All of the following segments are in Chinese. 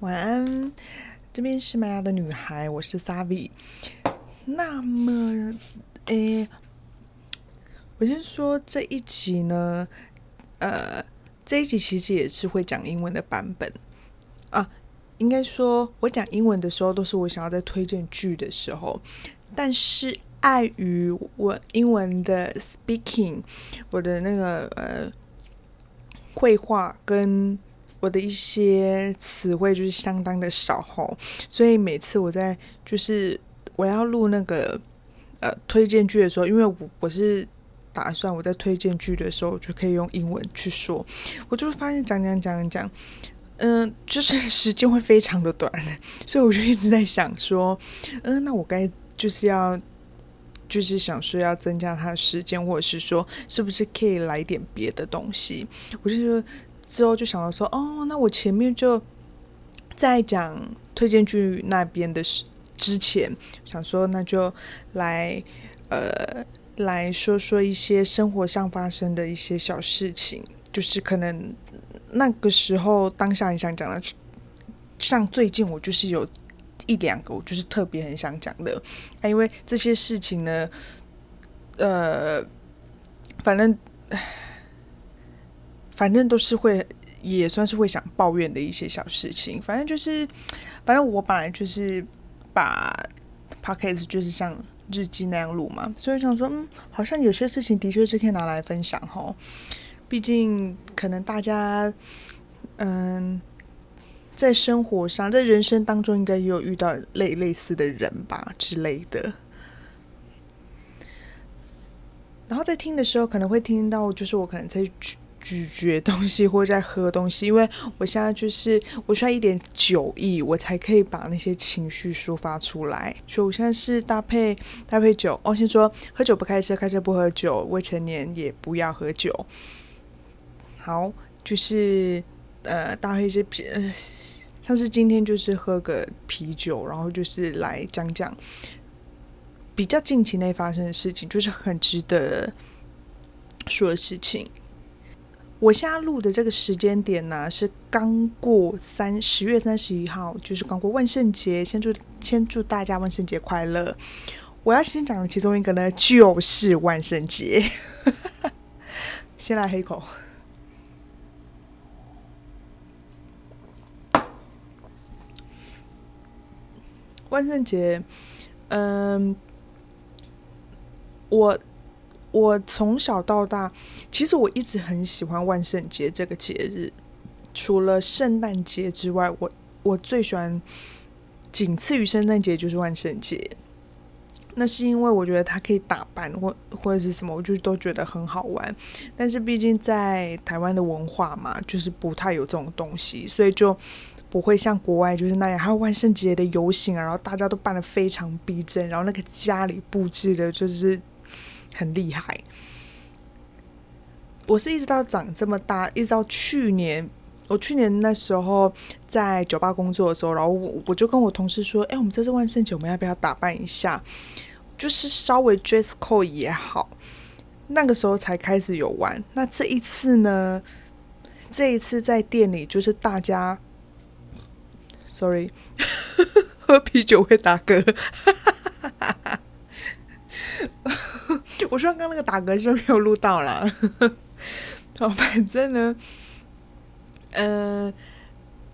晚安，这边是玛雅的女孩，我是 Savi。那么，诶，我先说这一集呢，呃，这一集其实也是会讲英文的版本啊。应该说，我讲英文的时候，都是我想要在推荐剧的时候，但是碍于我英文的 speaking，我的那个呃绘画跟我的一些词汇就是相当的少吼，所以每次我在就是我要录那个呃推荐剧的时候，因为我我是打算我在推荐剧的时候就可以用英文去说，我就发现讲讲讲讲，嗯，就是时间会非常的短，所以我就一直在想说，嗯，那我该就是要就是想说要增加它的时间，或者是说是不是可以来点别的东西，我就说。之后就想到说，哦，那我前面就在讲推荐剧那边的事之前，想说那就来呃来说说一些生活上发生的一些小事情，就是可能那个时候当下很想讲的，像最近我就是有一两个我就是特别很想讲的，啊，因为这些事情呢，呃，反正。反正都是会，也算是会想抱怨的一些小事情。反正就是，反正我本来就是把 podcast 就是像日记那样录嘛，所以想说，嗯，好像有些事情的确是可以拿来分享哈。毕竟可能大家，嗯，在生活上，在人生当中，应该也有遇到类类似的人吧之类的。然后在听的时候，可能会听到，就是我可能在。咀嚼东西或在喝东西，因为我现在就是我需要一点酒意，我才可以把那些情绪抒发出来。所以我现在是搭配搭配酒。哦先说，喝酒不开车，开车不喝酒，未成年也不要喝酒。好，就是呃搭配一些啤，像是今天就是喝个啤酒，然后就是来讲讲比较近期内发生的事情，就是很值得说的事情。我现在录的这个时间点呢，是刚过三十月三十一号，就是刚过万圣节。先祝先祝大家万圣节快乐！我要先讲的其中一个呢，就是万圣节。先来喝一口。万圣节，嗯，我。我从小到大，其实我一直很喜欢万圣节这个节日。除了圣诞节之外，我我最喜欢仅次于圣诞节就是万圣节。那是因为我觉得它可以打扮或或者是什么，我就都觉得很好玩。但是毕竟在台湾的文化嘛，就是不太有这种东西，所以就不会像国外就是那样，还有万圣节的游行啊，然后大家都扮的非常逼真，然后那个家里布置的就是。很厉害，我是一直到长这么大，一直到去年，我去年那时候在酒吧工作的时候，然后我我就跟我同事说：“哎，我们这次万圣节我们要不要打扮一下？就是稍微 dress code 也好。”那个时候才开始有玩。那这一次呢？这一次在店里，就是大家，sorry，喝啤酒会打嗝。我说刚刚那个打嗝是没有录到了，哦，反正呢，呃，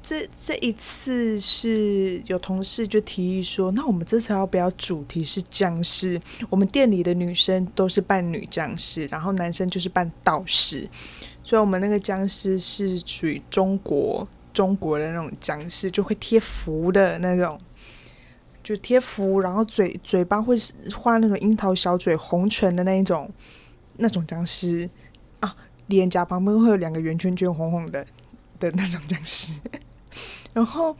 这这一次是有同事就提议说，那我们这次要不要主题是僵尸？我们店里的女生都是扮女僵尸，然后男生就是扮道士，所以我们那个僵尸是属于中国中国的那种僵尸，就会贴符的那种。就贴符，然后嘴嘴巴会画那种樱桃小嘴、红唇的那一种，那种僵尸啊，脸颊旁边会有两个圆圈圈，红红的的那种僵尸。然后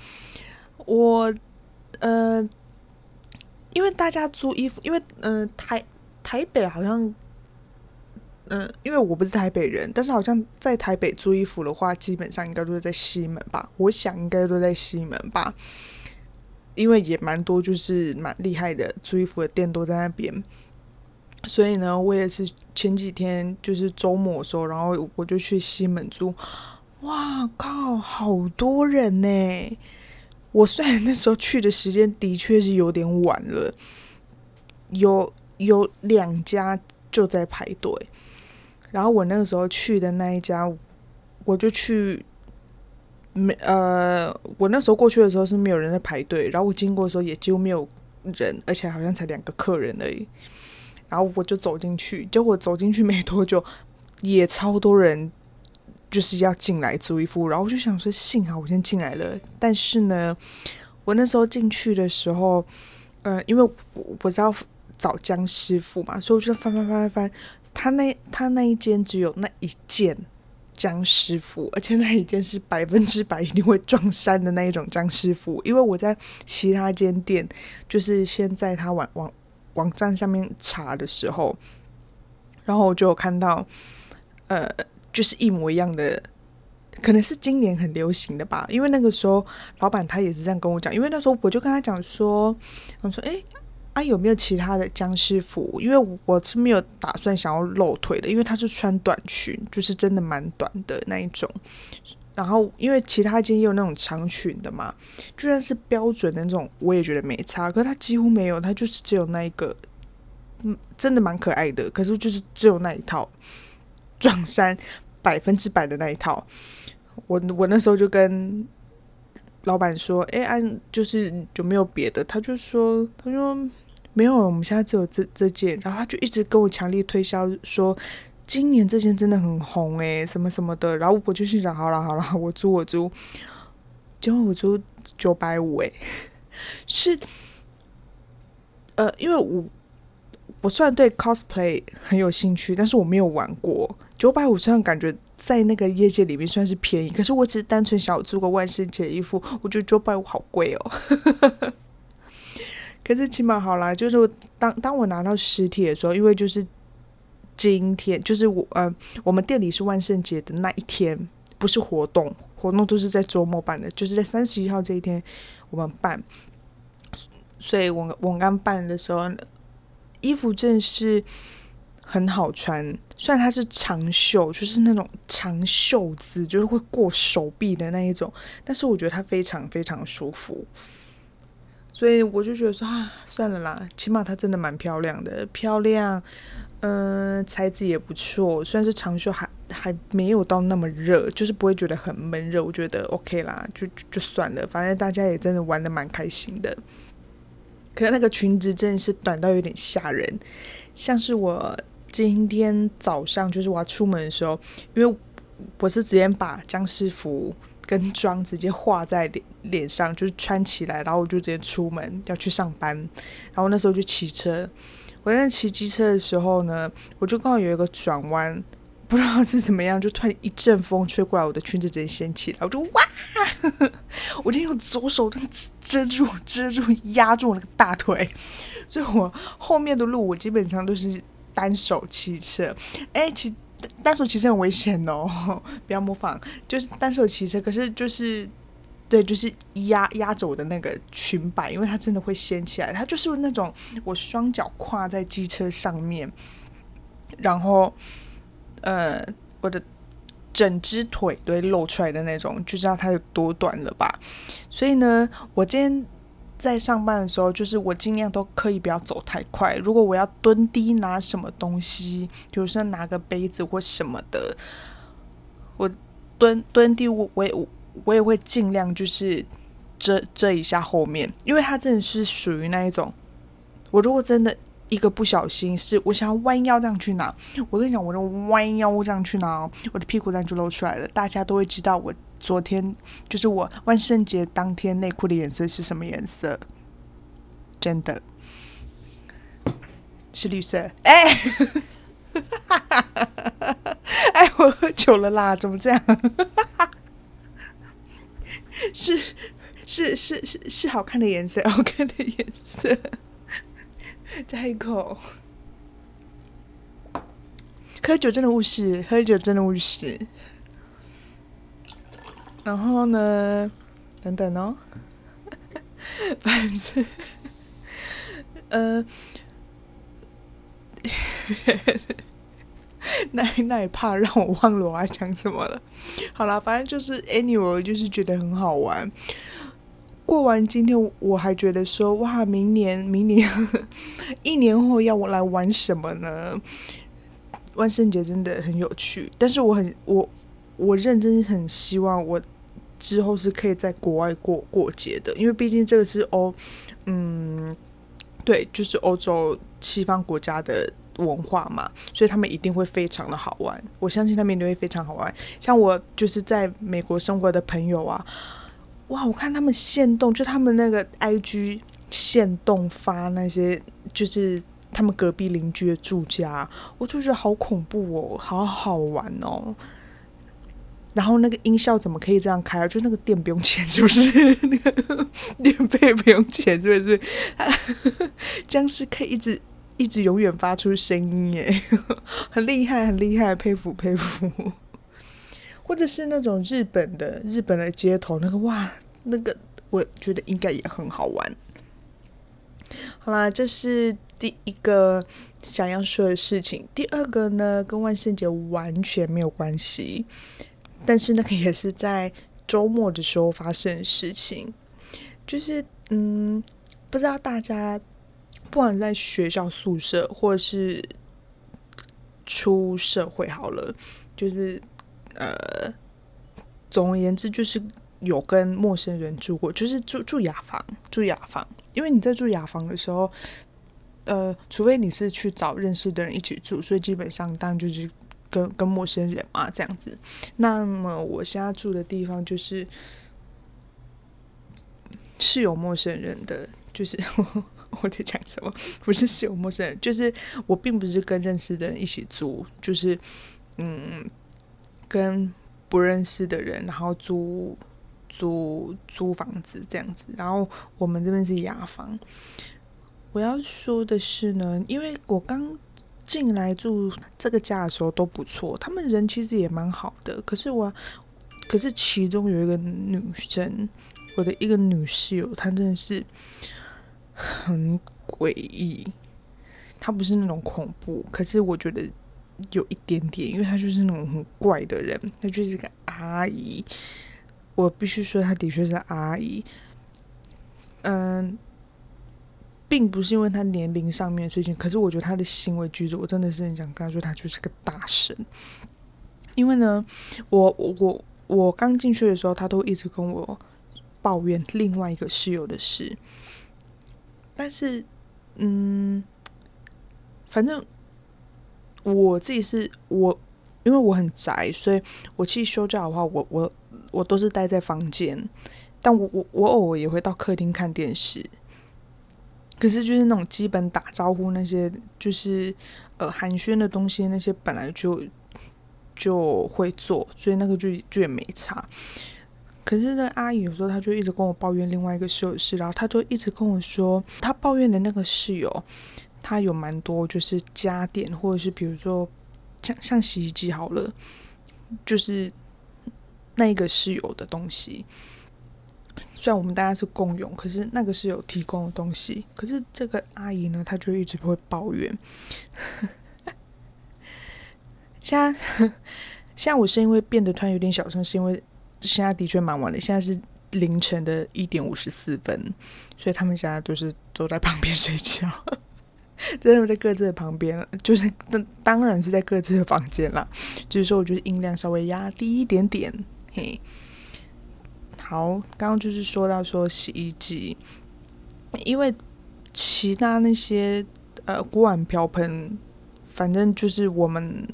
我呃，因为大家租衣服，因为嗯台台北好像嗯，因为我不是台北人，但是好像在台北租衣服的话，基本上应该都是在西门吧？我想应该都在西门吧。因为也蛮多，就是蛮厉害的租衣服的店都在那边，所以呢，我也是前几天就是周末的时候，然后我就去西门租，哇靠，好多人呢！我虽然那时候去的时间的确是有点晚了，有有两家就在排队，然后我那个时候去的那一家，我就去。没呃，我那时候过去的时候是没有人在排队，然后我经过的时候也几乎没有人，而且好像才两个客人而已。然后我就走进去，结果走进去没多久，也超多人就是要进来租衣服，然后我就想说幸好我先进来了。但是呢，我那时候进去的时候，呃，因为我我知道找江师傅嘛，所以我就翻翻翻翻翻，他那他那一间只有那一件。江师傅，而且那一件是百分之百一定会撞衫的那一种江师傅，因为我在其他间店，就是先在他网网网站上面查的时候，然后我就有看到，呃，就是一模一样的，可能是今年很流行的吧，因为那个时候老板他也是这样跟我讲，因为那时候我就跟他讲说，我说，哎。啊，有没有其他的僵尸服？因为我是没有打算想要露腿的，因为他是穿短裙，就是真的蛮短的那一种。然后，因为其他间也有那种长裙的嘛，就算是标准的那种，我也觉得没差。可是他几乎没有，他就是只有那一个，嗯，真的蛮可爱的。可是就是只有那一套撞衫，百分之百的那一套。我我那时候就跟老板说：“哎，按就是有没有别的？”他就说：“他说。”没有，我们现在只有这这件，然后他就一直跟我强力推销说，今年这件真的很红诶，什么什么的。然后我就心想，好了好了，我租我租，结果我租九百五诶，是，呃，因为我我虽然对 cosplay 很有兴趣，但是我没有玩过九百五，虽然感觉在那个业界里面算是便宜，可是我只是单纯想要租个万圣节衣服，我觉得九百五好贵哦。可是起码好啦，就是当当我拿到实体的时候，因为就是今天，就是我呃，我们店里是万圣节的那一天，不是活动，活动都是在周末办的，就是在三十一号这一天我们办，所以我我刚办的时候，衣服真是很好穿，虽然它是长袖，就是那种长袖子，就是会过手臂的那一种，但是我觉得它非常非常舒服。所以我就觉得说啊，算了啦，起码它真的蛮漂亮的，漂亮，嗯，材质也不错。虽然是长袖，还还没有到那么热，就是不会觉得很闷热。我觉得 OK 啦，就就算了，反正大家也真的玩的蛮开心的。可是那个裙子真的是短到有点吓人，像是我今天早上就是我要出门的时候，因为我是直接把僵尸服。跟妆直接画在脸脸上，就是穿起来，然后我就直接出门要去上班。然后那时候就骑车，我在骑机车的时候呢，我就刚好有一个转弯，不知道是怎么样，就突然一阵风吹过来，我的裙子直接掀起来，我就哇！我就用左手遮住、遮住、压住那个大腿，所以我后面的路我基本上都是单手骑车。哎，骑。单手骑车很危险哦，不要模仿。就是单手骑车，可是就是对，就是压压着我的那个裙摆，因为它真的会掀起来。它就是那种我双脚跨在机车上面，然后呃，我的整只腿都会露出来的那种，就知道它有多短了吧。所以呢，我今天。在上班的时候，就是我尽量都可以不要走太快。如果我要蹲低拿什么东西，比如说拿个杯子或什么的，我蹲蹲低，我我也我也会尽量就是遮遮一下后面，因为它真的是属于那一种。我如果真的一个不小心，是我想要弯腰这样去拿，我跟你讲，我弯腰这样去拿，我的屁股蛋就露出来了，大家都会知道我。昨天就是我万圣节当天内裤的颜色是什么颜色？真的是绿色。哎，哎，我喝酒了啦，怎么这样？是是是是是好看的颜色，好看的颜色。再一口，喝酒真的误事，喝酒真的误事。然后呢？等等哦，反正，呃，那那也怕让我忘了我要讲什么了。好了，反正就是 anyway，就是觉得很好玩。过完今天，我还觉得说，哇，明年，明年 一年后要我来玩什么呢？万圣节真的很有趣，但是我很我我认真很希望我之后是可以在国外过过节的，因为毕竟这个是欧，嗯，对，就是欧洲西方国家的文化嘛，所以他们一定会非常的好玩。我相信他们一定会非常好玩。像我就是在美国生活的朋友啊，哇，我看他们现动，就他们那个 IG 现动发那些就是。他们隔壁邻居的住家，我就觉得好恐怖哦，好好玩哦。然后那个音效怎么可以这样开啊？就那个电不用钱，是不是？那个电费不用钱，是不是？僵尸可以一直一直永远发出声音，耶，很厉害，很厉害，佩服佩服。或者是那种日本的日本的街头，那个哇，那个我觉得应该也很好玩。好啦，这是。第一个想要说的事情，第二个呢，跟万圣节完全没有关系，但是那个也是在周末的时候发生的事情，就是嗯，不知道大家不管在学校宿舍或者是出社会好了，就是呃，总而言之，就是有跟陌生人住过，就是住住雅房，住雅房，因为你在住雅房的时候。呃，除非你是去找认识的人一起住，所以基本上当然就是跟跟陌生人嘛这样子。那么我现在住的地方就是是有陌生人的，就是 我在讲什么？不是是有陌生人，就是我并不是跟认识的人一起住，就是嗯，跟不认识的人然后租租租房子这样子。然后我们这边是雅房。我要说的是呢，因为我刚进来住这个家的时候都不错，他们人其实也蛮好的。可是我，可是其中有一个女生，我的一个女室友，她真的是很诡异。她不是那种恐怖，可是我觉得有一点点，因为她就是那种很怪的人。她就是个阿姨，我必须说，她的确是阿姨。嗯。并不是因为他年龄上面的事情，可是我觉得他的行为举止，我真的是很想跟他说，他就是个大神。因为呢，我我我我刚进去的时候，他都一直跟我抱怨另外一个室友的事。但是，嗯，反正我自己是我，因为我很宅，所以我去休假的话，我我我都是待在房间，但我我我偶尔也会到客厅看电视。可是就是那种基本打招呼那些，就是呃寒暄的东西那些本来就就会做，所以那个就就也没差。可是那阿姨有时候她就一直跟我抱怨另外一个室友事，然后她就一直跟我说，她抱怨的那个室友，他有蛮多就是家电或者是比如说像像洗衣机好了，就是那个室友的东西。虽然我们大家是共用，可是那个是有提供的东西。可是这个阿姨呢，她就一直会抱怨。现在，现在我声音会变得突然有点小声，是因为现在的确蛮晚的，现在是凌晨的一点五十四分，所以他们现在都是都在旁边睡觉，真的在各自的旁边，就是当当然是在各自的房间啦。就是说，我觉得音量稍微压低一点点，嘿。好，刚刚就是说到说洗衣机，因为其他那些呃锅碗瓢盆，反正就是我们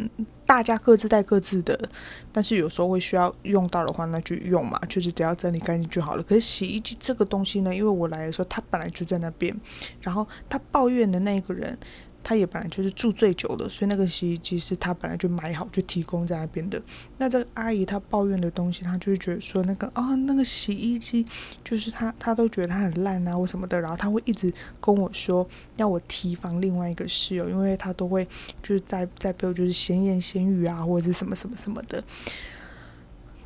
大家各自带各自的，但是有时候会需要用到的话，那就用嘛，就是只要整理干净就好了。可是洗衣机这个东西呢，因为我来的时候它本来就在那边，然后他抱怨的那个人。他也本来就是住最久的，所以那个洗衣机是他本来就买好就提供在那边的。那这个阿姨她抱怨的东西，她就会觉得说那个啊，那个洗衣机就是她她都觉得它很烂啊或什么的，然后她会一直跟我说要我提防另外一个室友，因为她都会就是在在背后就是闲言闲语啊或者是什么什么什么的。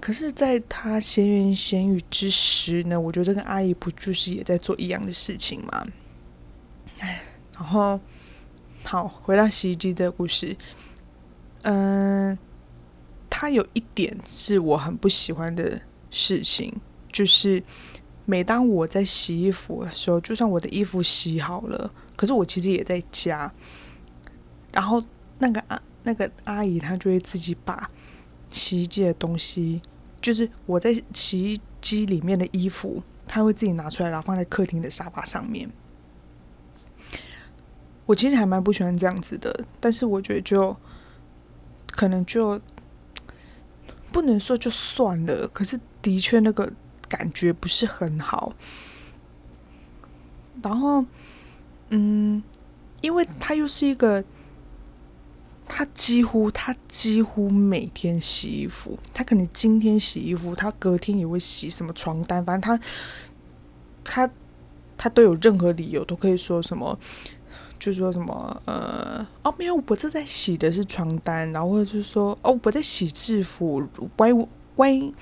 可是，在她闲言闲语之时呢，我觉得这个阿姨不就是也在做一样的事情吗？唉，然后。好，回到洗衣机这个故事，嗯，它有一点是我很不喜欢的事情，就是每当我在洗衣服的时候，就算我的衣服洗好了，可是我其实也在家，然后那个阿那个阿姨她就会自己把洗衣机的东西，就是我在洗衣机里面的衣服，她会自己拿出来，然后放在客厅的沙发上面。我其实还蛮不喜欢这样子的，但是我觉得就可能就不能说就算了，可是的确那个感觉不是很好。然后，嗯，因为他又是一个，他几乎他几乎每天洗衣服，他可能今天洗衣服，他隔天也会洗什么床单，反正他他他都有任何理由都可以说什么。就说什么呃哦没有，我正在洗的是床单，然后或者是说哦我在洗制服，万一万一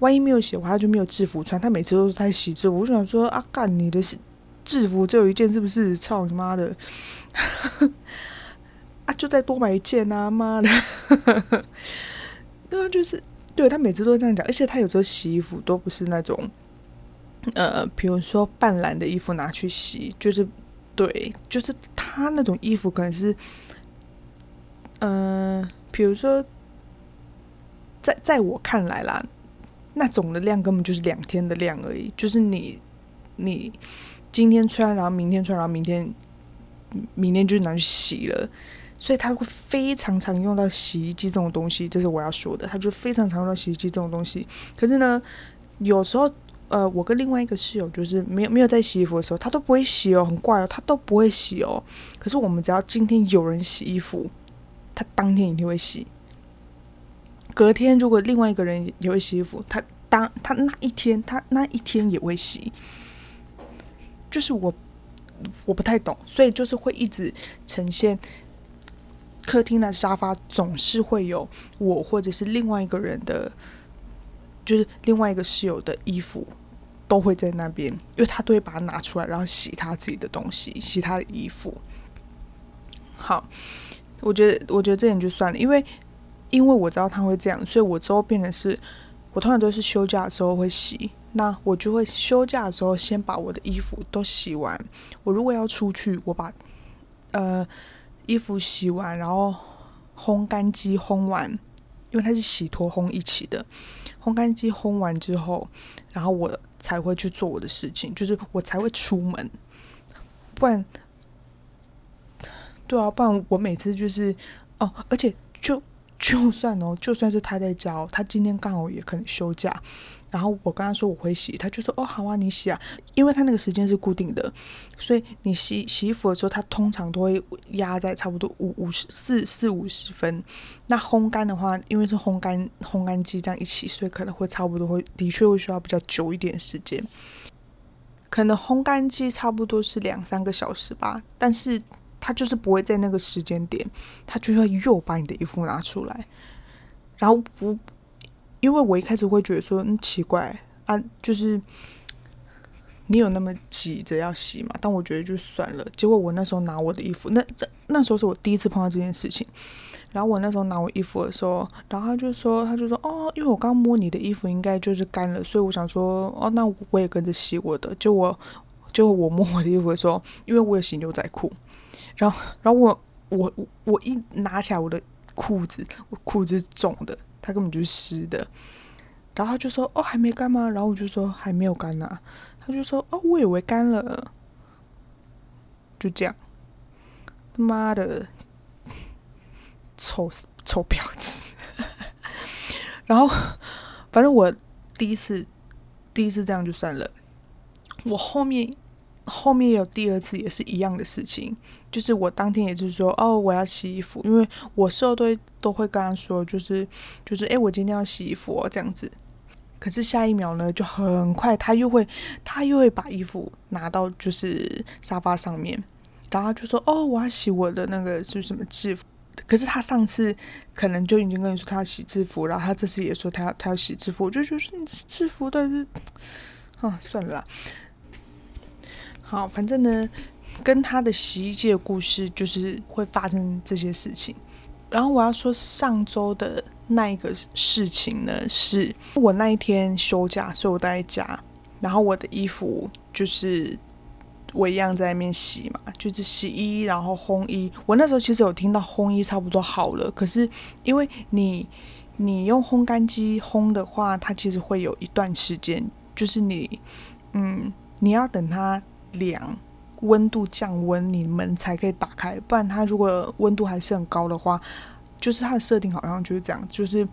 万一没有洗的话，他就没有制服穿。他每次都是在洗制服，我就想说啊干你的制服只有一件是不是？操你妈的！啊就再多买一件啊妈的！对啊，就是对他每次都这样讲，而且他有时候洗衣服都不是那种呃，比如说半蓝的衣服拿去洗，就是。对，就是他那种衣服可能是，嗯，比如说，在在我看来啦，那种的量根本就是两天的量而已。就是你你今天穿，然后明天穿，然后明天明天就拿去洗了，所以他会非常常用到洗衣机这种东西。这是我要说的，他就非常常用到洗衣机这种东西。可是呢，有时候。呃，我跟另外一个室友就是没有没有在洗衣服的时候，他都不会洗哦，很怪哦，他都不会洗哦。可是我们只要今天有人洗衣服，他当天一定会洗。隔天如果另外一个人也会洗衣服，他当他那一天他那一天也会洗。就是我我不太懂，所以就是会一直呈现客厅的沙发总是会有我或者是另外一个人的，就是另外一个室友的衣服。都会在那边，因为他都会把它拿出来，然后洗他自己的东西，洗他的衣服。好，我觉得，我觉得这点就算了，因为，因为我知道他会这样，所以我之后变成是，我通常都是休假的时候会洗，那我就会休假的时候先把我的衣服都洗完。我如果要出去，我把呃衣服洗完，然后烘干机烘完，因为它是洗脱烘一起的。烘干机烘完之后，然后我才会去做我的事情，就是我才会出门，不然，对啊，不然我每次就是哦，而且就就算哦，就算是他在家，他今天刚好也可能休假。然后我跟他说我会洗，他就说哦好啊你洗啊，因为他那个时间是固定的，所以你洗洗衣服的时候，他通常都会压在差不多五五十四四五十分。那烘干的话，因为是烘干烘干机这样一起，所以可能会差不多会的确会需要比较久一点时间。可能烘干机差不多是两三个小时吧，但是他就是不会在那个时间点，他就会又把你的衣服拿出来，然后不。因为我一开始会觉得说，嗯，奇怪啊，就是你有那么急着要洗嘛？但我觉得就算了。结果我那时候拿我的衣服，那这那时候是我第一次碰到这件事情。然后我那时候拿我衣服的时候，然后他就说，他就说，哦，因为我刚摸你的衣服，应该就是干了，所以我想说，哦，那我也跟着洗我的。就我，就我摸我的衣服的时候，因为我有洗牛仔裤，然后，然后我，我，我一拿起来我的裤子，我裤子是肿的。他根本就是湿的，然后他就说：“哦，还没干吗？”然后我就说：“还没有干呢。”他就说：“哦，我以为干了。”就这样，他妈的，臭臭婊子！然后，反正我第一次，第一次这样就算了，我后面。后面有第二次也是一样的事情，就是我当天也是说哦我要洗衣服，因为我事后都都会跟他说，就是就是哎我今天要洗衣服哦这样子，可是下一秒呢就很快他又会他又会把衣服拿到就是沙发上面，然后就说哦我要洗我的那个是什么制服，可是他上次可能就已经跟你说他要洗制服，然后他这次也说他要他要洗制服，我就觉得制服但是啊算了。啦。好，反正呢，跟他的洗衣机的故事就是会发生这些事情。然后我要说上周的那一个事情呢，是我那一天休假，所以我待在家。然后我的衣服就是我一样在那边洗嘛，就是洗衣，然后烘衣。我那时候其实有听到烘衣差不多好了，可是因为你你用烘干机烘的话，它其实会有一段时间，就是你嗯你要等它凉。温度降温，你门才可以打开，不然它如果温度还是很高的话，就是它的设定好像就是这样，就是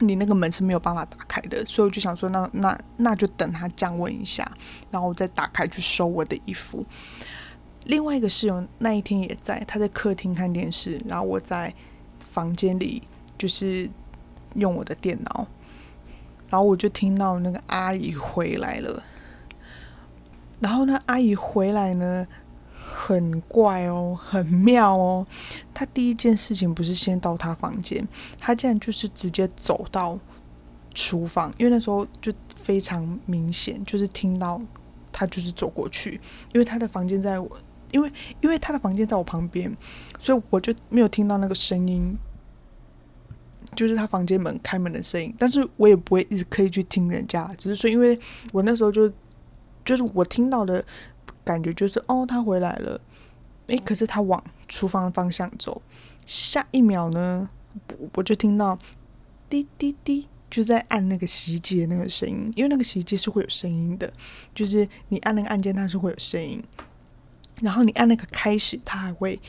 你那个门是没有办法打开的。所以我就想说，那那那就等它降温一下，然后我再打开去收我的衣服。另外一个室友那一天也在，他在客厅看电视，然后我在房间里就是用我的电脑，然后我就听到那个阿姨回来了。然后呢，阿姨回来呢，很怪哦，很妙哦。她第一件事情不是先到她房间，她竟然就是直接走到厨房，因为那时候就非常明显，就是听到她就是走过去，因为她的房间在我，因为因为她的房间在我旁边，所以我就没有听到那个声音，就是她房间门开门的声音。但是我也不会一直刻意去听人家，只是说，因为我那时候就。就是我听到的感觉，就是哦，他回来了，诶，可是他往厨房的方向走，下一秒呢，我就听到滴滴滴，就在按那个洗衣机的那个声音，因为那个洗衣机是会有声音的，就是你按那个按键，它是会有声音，然后你按那个开始，它还会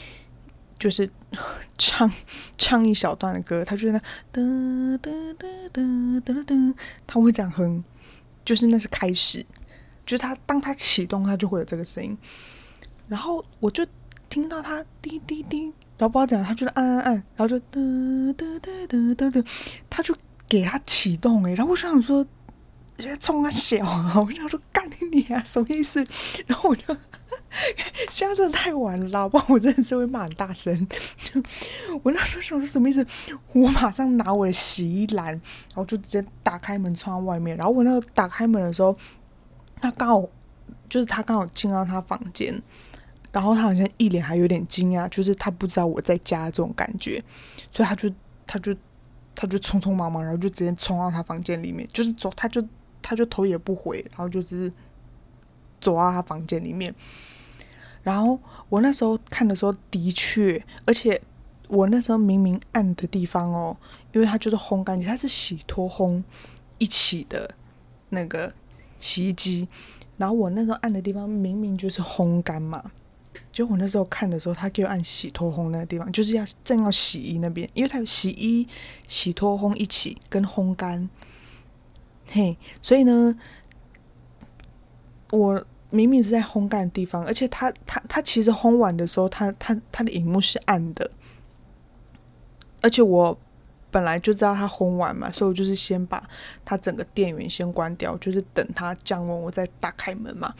就是 唱唱一小段的歌，它就在那噔噔噔噔噔噔，它会这样哼，就是那是开始。就是它，当它启动，它就会有这个声音。然后我就听到它滴滴滴，然后不知道怎样，它就是按按按，然后就噔噔噔噔噔噔，它就给它启动哎。然后我想说，冲啊小啊，我想说干你啊，什么意思？然后我就 现在真的太晚了，不然我真的是会骂很大声。我那时候想说什么意思？我马上拿我的洗衣篮，然后就直接打开门窗外面。然后我那个打开门的时候。他刚好就是他刚好进到他房间，然后他好像一脸还有点惊讶，就是他不知道我在家这种感觉，所以他就他就他就匆匆忙忙，然后就直接冲到他房间里面，就是走，他就他就头也不回，然后就是走到他房间里面。然后我那时候看的时候，的确，而且我那时候明明暗的地方哦，因为它就是烘干机，它是洗脱烘一起的那个。洗衣机，然后我那时候按的地方明明就是烘干嘛，就我那时候看的时候，他给我按洗脱烘那个地方，就是要正要洗衣那边，因为它有洗衣、洗脱烘一起跟烘干，嘿，所以呢，我明明是在烘干的地方，而且它它它其实烘完的时候，它它它的荧幕是暗的，而且我。本来就知道它烘完嘛，所以我就是先把它整个电源先关掉，就是等它降温，我再打开门嘛。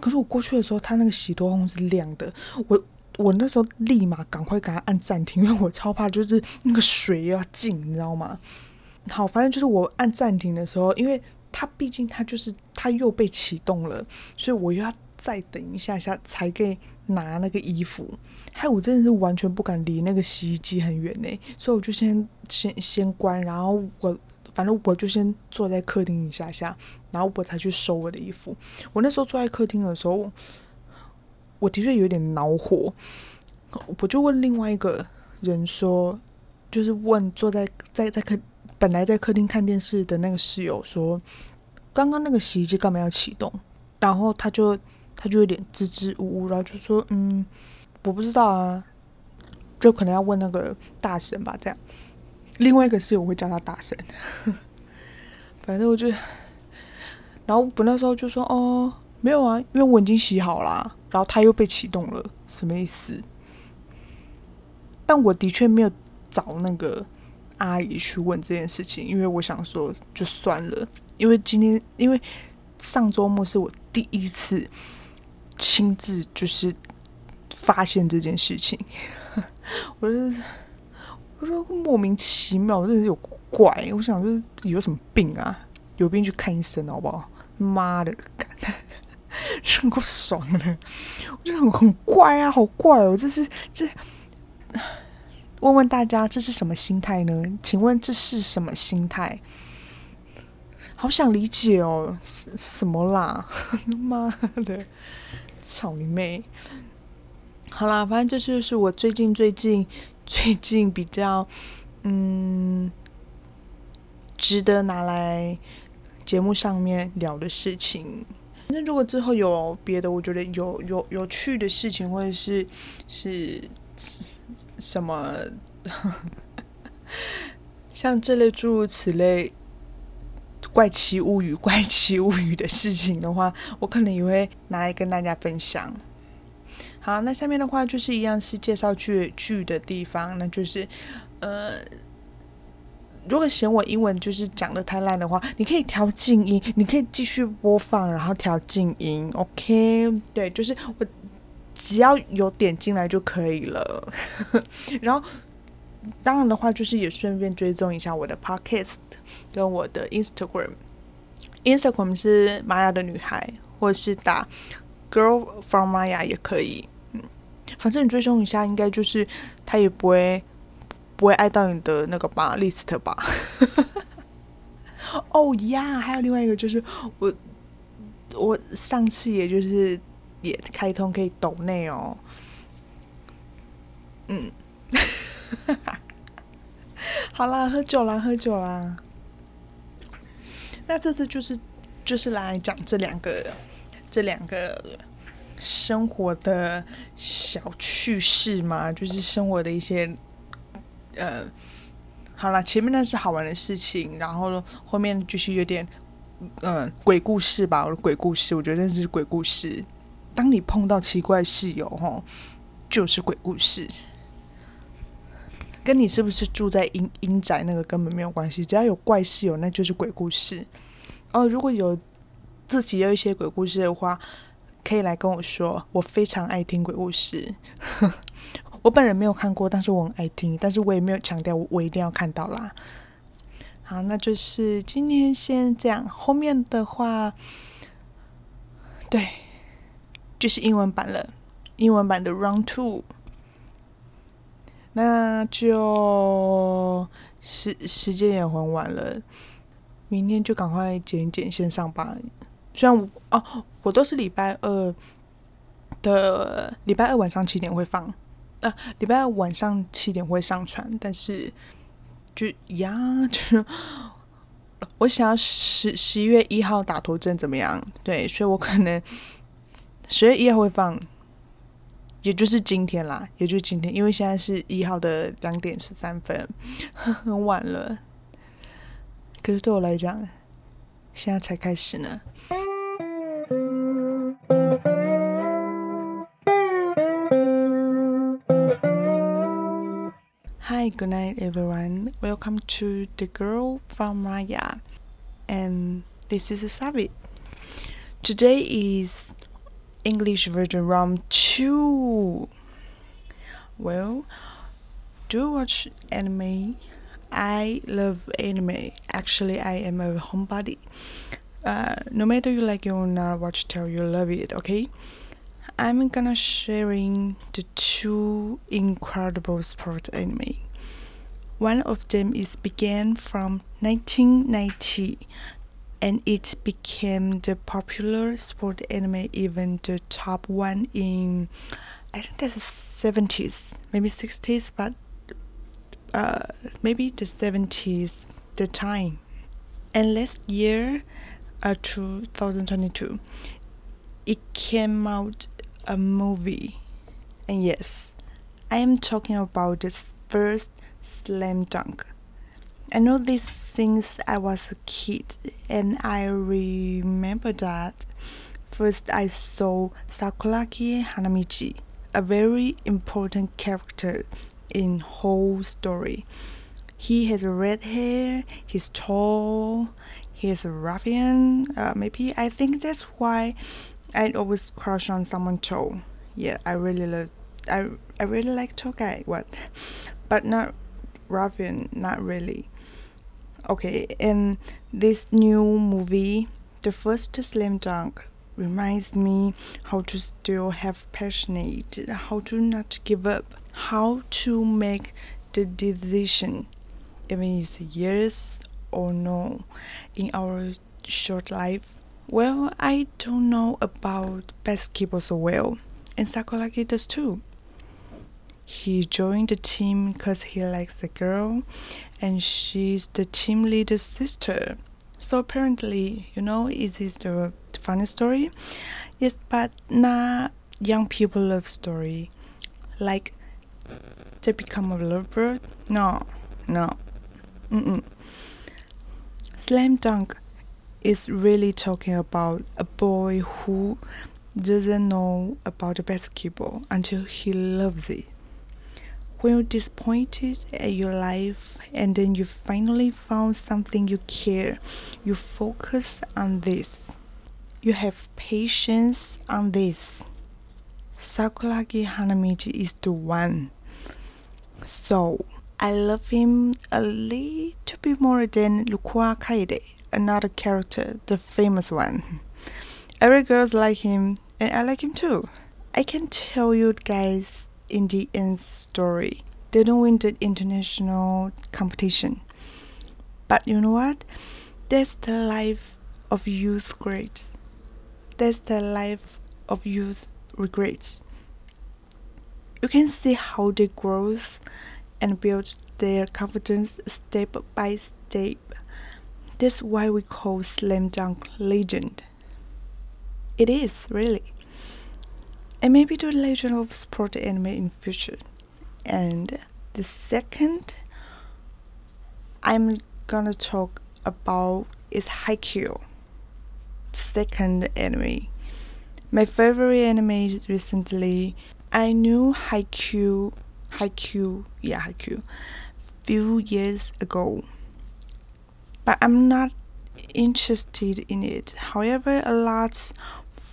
可是我过去的时候，它那个洗脱烘是亮的，我我那时候立马赶快给它按暂停，因为我超怕就是那个水要进，你知道吗？好，反正就是我按暂停的时候，因为它毕竟它就是它又被启动了，所以我又要。再等一下下才可以拿那个衣服，害我真的是完全不敢离那个洗衣机很远呢，所以我就先先先关，然后我反正我就先坐在客厅一下下，然后我才去收我的衣服。我那时候坐在客厅的时候，我的确有点恼火，我就问另外一个人说，就是问坐在在在客本来在客厅看电视的那个室友说，刚刚那个洗衣机干嘛要启动？然后他就。他就有点支支吾吾，然后就说：“嗯，我不知道啊，就可能要问那个大神吧。”这样，另外一个室友会叫他大神。反正我就，然后我那时候就说：“哦，没有啊，因为我已经洗好了。”然后他又被启动了，什么意思？但我的确没有找那个阿姨去问这件事情，因为我想说就算了，因为今天因为上周末是我第一次。亲自就是发现这件事情，我就是，我说莫名其妙，真的是有怪。我想就是有什么病啊？有病去看医生好不好？妈的，真够爽的！我觉得很很怪啊，好怪哦！这是这，问问大家这是什么心态呢？请问这是什么心态？好想理解哦，什么啦？妈的，操你妹！好啦，反正这就是我最近最近 最近比较嗯值得拿来节目上面聊的事情。那如果之后有别的，我觉得有有有趣的事情，或者是是什么，像这类诸如此类怪奇物语、怪奇物语的事情的话，我可能也会拿来跟大家分享。好，那下面的话就是一样是介绍剧剧的地方，那就是呃。如果嫌我英文就是讲的太烂的话，你可以调静音，你可以继续播放，然后调静音，OK？对，就是我只要有点进来就可以了。然后当然的话，就是也顺便追踪一下我的 Podcast 跟我的 Instagram。Instagram 是玛雅的女孩，或是打 Girl from 玛雅也可以。嗯，反正你追踪一下，应该就是他也不会。不会爱到你的那个吧，list 吧。哦呀，还有另外一个就是我，我上次也就是也开通可以抖内哦。嗯，哈 哈好啦，喝酒啦，喝酒啦。那这次就是就是来讲这两个这两个生活的小趣事嘛，就是生活的一些。呃，好了，前面那是好玩的事情，然后后面就是有点，嗯，鬼故事吧。我的鬼故事，我觉得那是鬼故事。当你碰到奇怪室友，吼，就是鬼故事。跟你是不是住在阴阴宅那个根本没有关系，只要有怪室友，那就是鬼故事。哦，如果有自己有一些鬼故事的话，可以来跟我说，我非常爱听鬼故事。我本人没有看过，但是我很爱听，但是我也没有强调我一定要看到啦。好，那就是今天先这样，后面的话，对，就是英文版了，英文版的 Round Two，那就时时间也很晚了，明天就赶快剪一剪线上吧。虽然我哦，我都是礼拜二的礼拜二晚上七点会放。啊，礼拜二晚上七点会上传，但是就呀，就是我想要十十一月一号打头阵怎么样？对，所以我可能十月一号会放，也就是今天啦，也就是今天，因为现在是一号的两点十三分，很晚了。可是对我来讲，现在才开始呢。Hi, good night, everyone. Welcome to the Girl from Maya, and this is Sabi. Today is English version round two. Well, do watch anime? I love anime. Actually, I am a homebody. Uh, no matter you like it or not, watch tell you love it. Okay. I'm gonna sharing the two incredible sport anime. One of them is began from 1990 and it became the popular sport anime even the top one in I think that's the 70s, maybe 60s, but uh, maybe the 70s the time. And last year, uh, 2022, it came out a movie. And yes, I am talking about the first slam dunk. I know this since I was a kid, and I remember that first I saw Sakuragi Hanamichi, a very important character in whole story. He has red hair, he's tall, he's a ruffian. Uh, maybe I think that's why I'd always crush on someone tall. Yeah, I really love. I I really like tall guy. What, but not ruffian. Not really. Okay, in this new movie, the first slam dunk reminds me how to still have passionate, how to not give up, how to make the decision, even it's yes or no, in our short life. Well, I don't know about basketball so well, and Sakuragi does too. He joined the team because he likes the girl, and she's the team leader's sister. So apparently, you know, is this the funny story? Yes, but not young people love story. Like they become a lovebird? No, no. Mm-mm. Slam Dunk is really talking about a boy who doesn't know about basketball until he loves it when you're disappointed at your life and then you finally found something you care, you focus on this. You have patience on this. Sakuragi Hanamichi is the one. So, I love him a little bit more than Lukua Kaede, another character, the famous one. Every girls like him, and I like him too. I can tell you guys in the end story. They don't win the international competition. But you know what? That's the life of youth greats. That's the life of youth regrets. You can see how they grow and build their confidence step by step. That's why we call Slam Dunk legend. It is really and maybe the legend of sport anime in future. And the second I'm gonna talk about is Haikyuu. Second anime. My favorite anime recently. I knew Haikyuu, Haikyuu, yeah Haikyuu, few years ago, but I'm not interested in it. However, a lot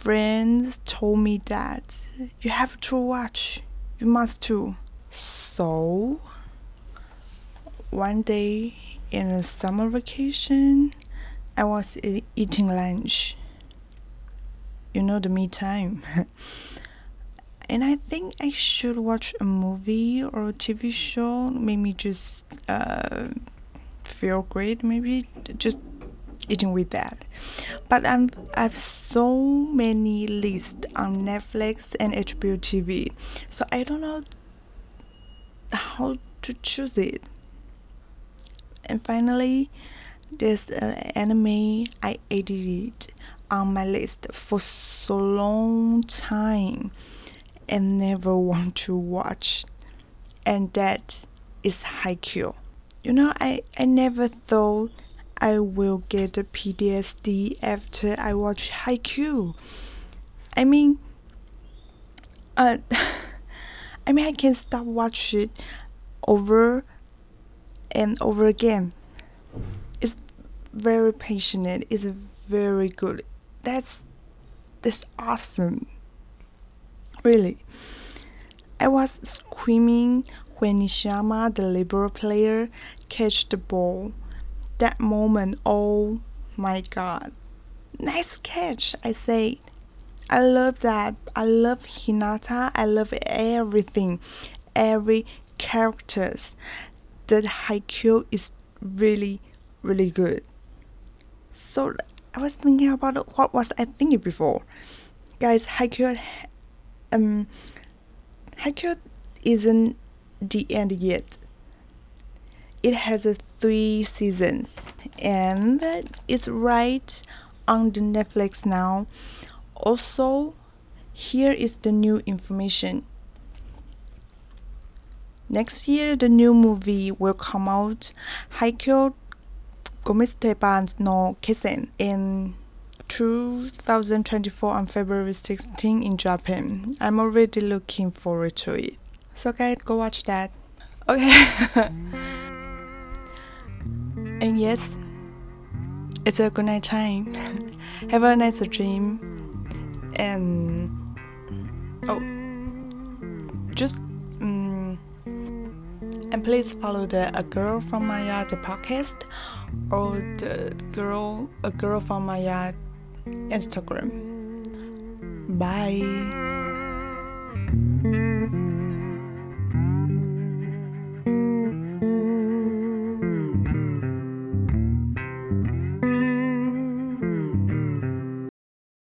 friends told me that you have to watch, you must too. So, one day in a summer vacation, I was eating lunch. You know, the me time. and I think I should watch a movie or a TV show, maybe just uh, feel great, maybe just eating with that. But I'm I've so many lists on Netflix and HBO TV, so I don't know how to choose it. And finally, there's an uh, anime I edited on my list for so long time and never want to watch, and that is Haikyuu. You know, I, I never thought I will get a PTSD after I watch Haikyuu. I mean, uh, I mean I can stop watch it over and over again. It's very passionate. It's very good. That's that's awesome. Really. I was screaming when Nishiyama, the liberal player, catch the ball that moment, oh my god. Nice catch, I say. I love that. I love Hinata. I love everything. Every characters. The Haikyuu is really, really good. So I was thinking about what was I thinking before. Guys, Haikyuu um Haikyuu isn't the end yet it has a three seasons and it's right on the Netflix now. Also, here is the new information. Next year, the new movie will come out, Haikyuu Gomesteban no Kesen, in 2024 on February 16 in Japan. I'm already looking forward to it. So guys, go watch that. Okay. And yes, it's a good night time. Have a nice dream. And oh, just um, and please follow the A Girl from Maya the podcast or the girl A Girl from Maya Instagram. Bye.